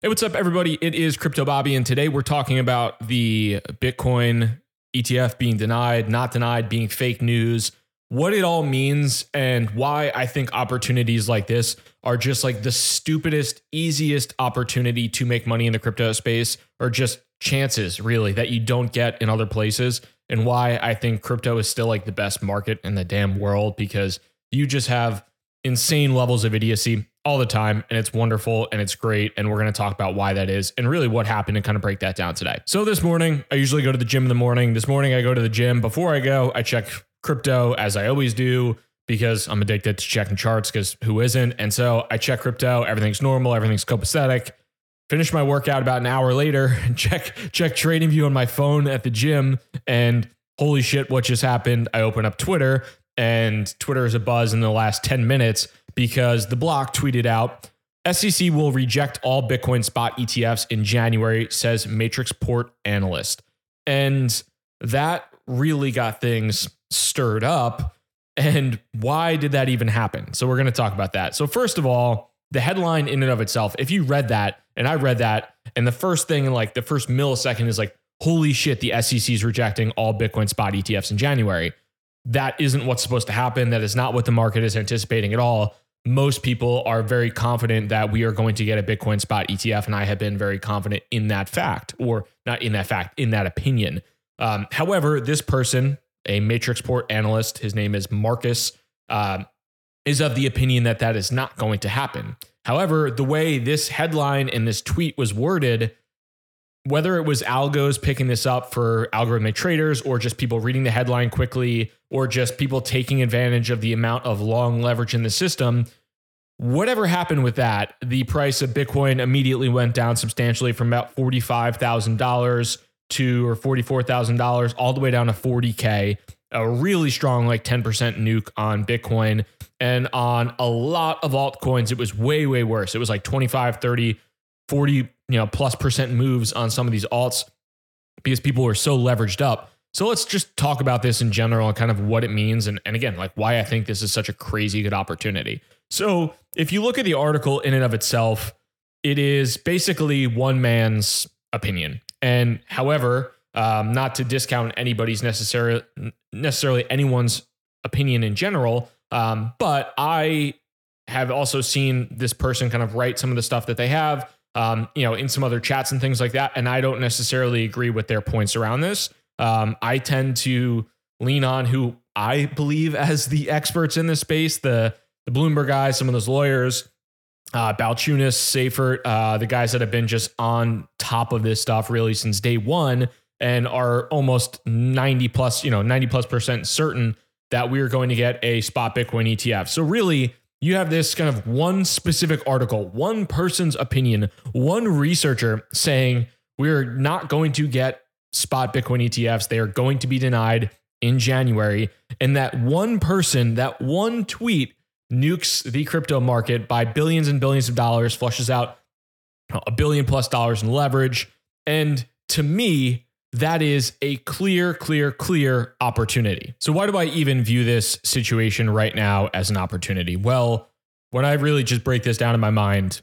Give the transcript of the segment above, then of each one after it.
Hey, what's up, everybody? It is Crypto Bobby, and today we're talking about the Bitcoin ETF being denied, not denied, being fake news, what it all means, and why I think opportunities like this are just like the stupidest, easiest opportunity to make money in the crypto space, or just chances really that you don't get in other places, and why I think crypto is still like the best market in the damn world because you just have insane levels of idiocy all the time and it's wonderful and it's great and we're going to talk about why that is and really what happened and kind of break that down today. So this morning, I usually go to the gym in the morning. This morning I go to the gym. Before I go, I check crypto as I always do because I'm addicted to checking charts because who isn't? And so I check crypto, everything's normal, everything's copacetic. Finish my workout about an hour later, check check trading view on my phone at the gym and holy shit what just happened? I open up Twitter and Twitter is a buzz in the last 10 minutes because the block tweeted out SEC will reject all Bitcoin spot ETFs in January, says Matrixport analyst. And that really got things stirred up. And why did that even happen? So we're going to talk about that. So, first of all, the headline in and of itself, if you read that, and I read that, and the first thing in like the first millisecond is like, holy shit, the SEC is rejecting all Bitcoin spot ETFs in January. That isn't what's supposed to happen. That is not what the market is anticipating at all. Most people are very confident that we are going to get a Bitcoin spot ETF, and I have been very confident in that fact, or not in that fact, in that opinion. Um, however, this person, a Matrixport analyst, his name is Markus, uh, is of the opinion that that is not going to happen. However, the way this headline and this tweet was worded whether it was algos picking this up for algorithmic traders or just people reading the headline quickly or just people taking advantage of the amount of long leverage in the system, whatever happened with that, the price of Bitcoin immediately went down substantially from about $45,000 to or $44,000 all the way down to 40K. A really strong, like 10% nuke on Bitcoin. And on a lot of altcoins, it was way, way worse. It was like 25, 30, 40, you know, plus percent moves on some of these alts because people are so leveraged up. So let's just talk about this in general and kind of what it means. And, and again, like why I think this is such a crazy good opportunity. So if you look at the article in and of itself, it is basically one man's opinion. And however, um, not to discount anybody's necessarily necessarily anyone's opinion in general, um, but I have also seen this person kind of write some of the stuff that they have um, you know, in some other chats and things like that. And I don't necessarily agree with their points around this. Um, I tend to lean on who I believe as the experts in this space, the the Bloomberg guys, some of those lawyers, uh, Balchunas, Seyffart, uh, the guys that have been just on top of this stuff really since day one and are almost 90 plus, you know, 90 plus percent certain that we are going to get a spot Bitcoin ETF. So really, you have this kind of one specific article, one person's opinion, one researcher saying we're not going to get spot Bitcoin ETFs. They are going to be denied in January. And that one person, that one tweet nukes the crypto market by billions and billions of dollars, flushes out a billion plus dollars in leverage. And to me, that is a clear, clear, clear opportunity. So, why do I even view this situation right now as an opportunity? Well, when I really just break this down in my mind,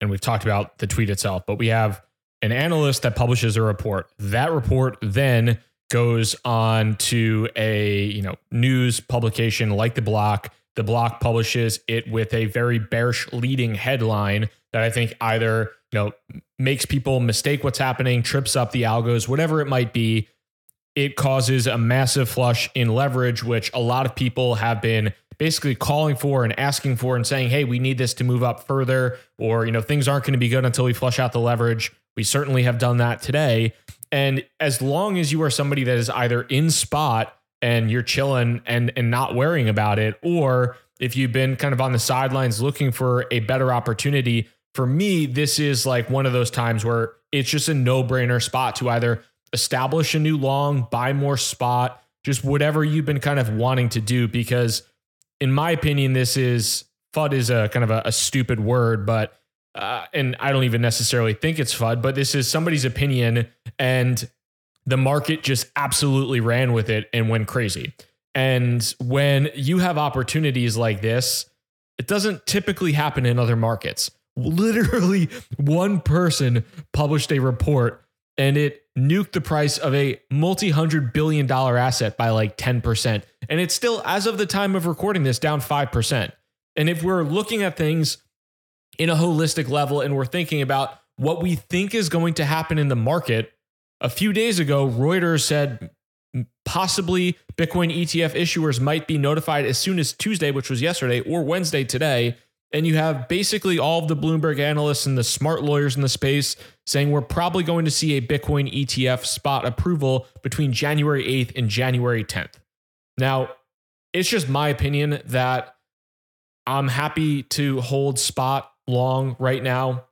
and we've talked about the tweet itself, but we have an analyst that publishes a report. That report then goes on to a you know news publication like the block the block publishes it with a very bearish leading headline that i think either know makes people mistake what's happening, trips up the algos, whatever it might be. It causes a massive flush in leverage, which a lot of people have been basically calling for and asking for and saying, hey, we need this to move up further, or you know, things aren't going to be good until we flush out the leverage. We certainly have done that today. And as long as you are somebody that is either in spot and you're chilling and and not worrying about it, or if you've been kind of on the sidelines looking for a better opportunity, for me, this is like one of those times where it's just a no brainer spot to either establish a new long, buy more spot, just whatever you've been kind of wanting to do. Because, in my opinion, this is FUD is a kind of a, a stupid word, but uh, and I don't even necessarily think it's FUD, but this is somebody's opinion, and the market just absolutely ran with it and went crazy. And when you have opportunities like this, it doesn't typically happen in other markets literally one person published a report and it nuked the price of a multi hundred billion dollar asset by like 10%. And it's still, as of the time of recording this, down 5%. And if we're looking at things in a holistic level and we're thinking about what we think is going to happen in the market, a few days ago, Reuters said possibly Bitcoin ETF issuers might be notified as soon as Tuesday, which was yesterday, or Wednesday today. And you have basically all of the Bloomberg analysts and the smart lawyers in the space saying we're probably going to see a Bitcoin ETF spot approval between January 8th and January 10th. Now, it's just my opinion that I'm happy to hold spot long right now.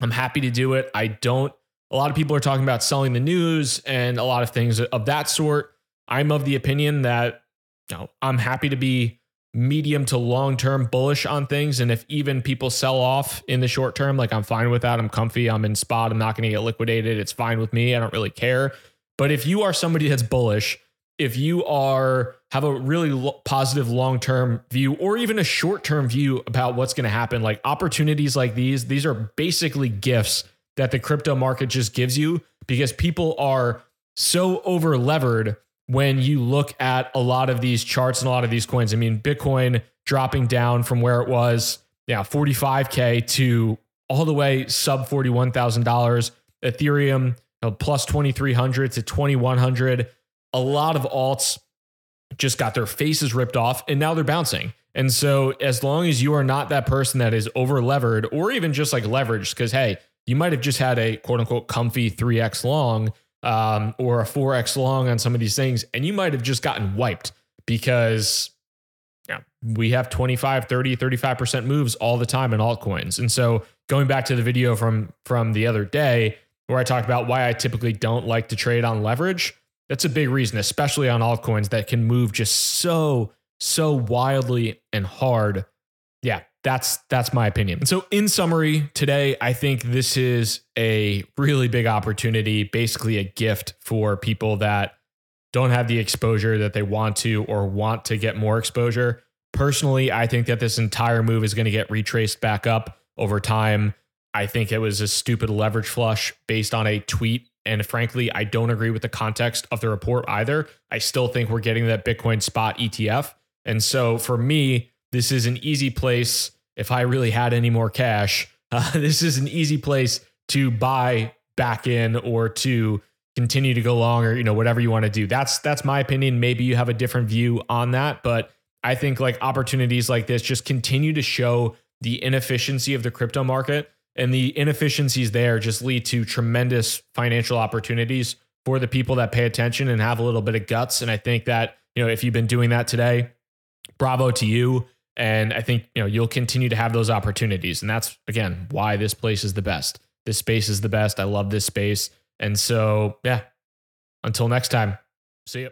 I'm happy to do it. I don't a lot of people are talking about selling the news and a lot of things of that sort. I'm of the opinion that you know, I'm happy to be medium to long term bullish on things. And if even people sell off in the short term, like I'm fine with that. I'm comfy. I'm in spot. I'm not going to get liquidated. It's fine with me. I don't really care. But if you are somebody that's bullish, if you are have a really lo- positive long-term view or even a short-term view about what's going to happen like opportunities like these these are basically gifts that the crypto market just gives you because people are so over levered when you look at a lot of these charts and a lot of these coins. I mean, Bitcoin dropping down from where it was, yeah, 45K to all the way sub $41,000. Ethereum you know, plus 2,300 to 2,100. A lot of alts just got their faces ripped off and now they're bouncing. And so, as long as you are not that person that is over levered or even just like leveraged, because hey, you might have just had a quote unquote comfy 3x long um, or a 4x long on some of these things, and you might have just gotten wiped because yeah, we have 25, 30, 35% moves all the time in altcoins. And so going back to the video from from the other day where I talked about why I typically don't like to trade on leverage, that's a big reason, especially on altcoins that can move just so, so wildly and hard. Yeah, that's that's my opinion. So in summary, today I think this is a really big opportunity, basically a gift for people that don't have the exposure that they want to or want to get more exposure. Personally, I think that this entire move is going to get retraced back up over time. I think it was a stupid leverage flush based on a tweet. And frankly, I don't agree with the context of the report either. I still think we're getting that Bitcoin spot ETF. And so for me, this is an easy place. If I really had any more cash, uh, this is an easy place to buy back in or to continue to go long or you know whatever you want to do. That's that's my opinion. Maybe you have a different view on that, but I think like opportunities like this just continue to show the inefficiency of the crypto market and the inefficiencies there just lead to tremendous financial opportunities for the people that pay attention and have a little bit of guts and I think that you know if you've been doing that today bravo to you and I think, you know, you'll continue to have those opportunities. And that's again why this place is the best. This space is the best. I love this space. And so, yeah. Until next time. See you.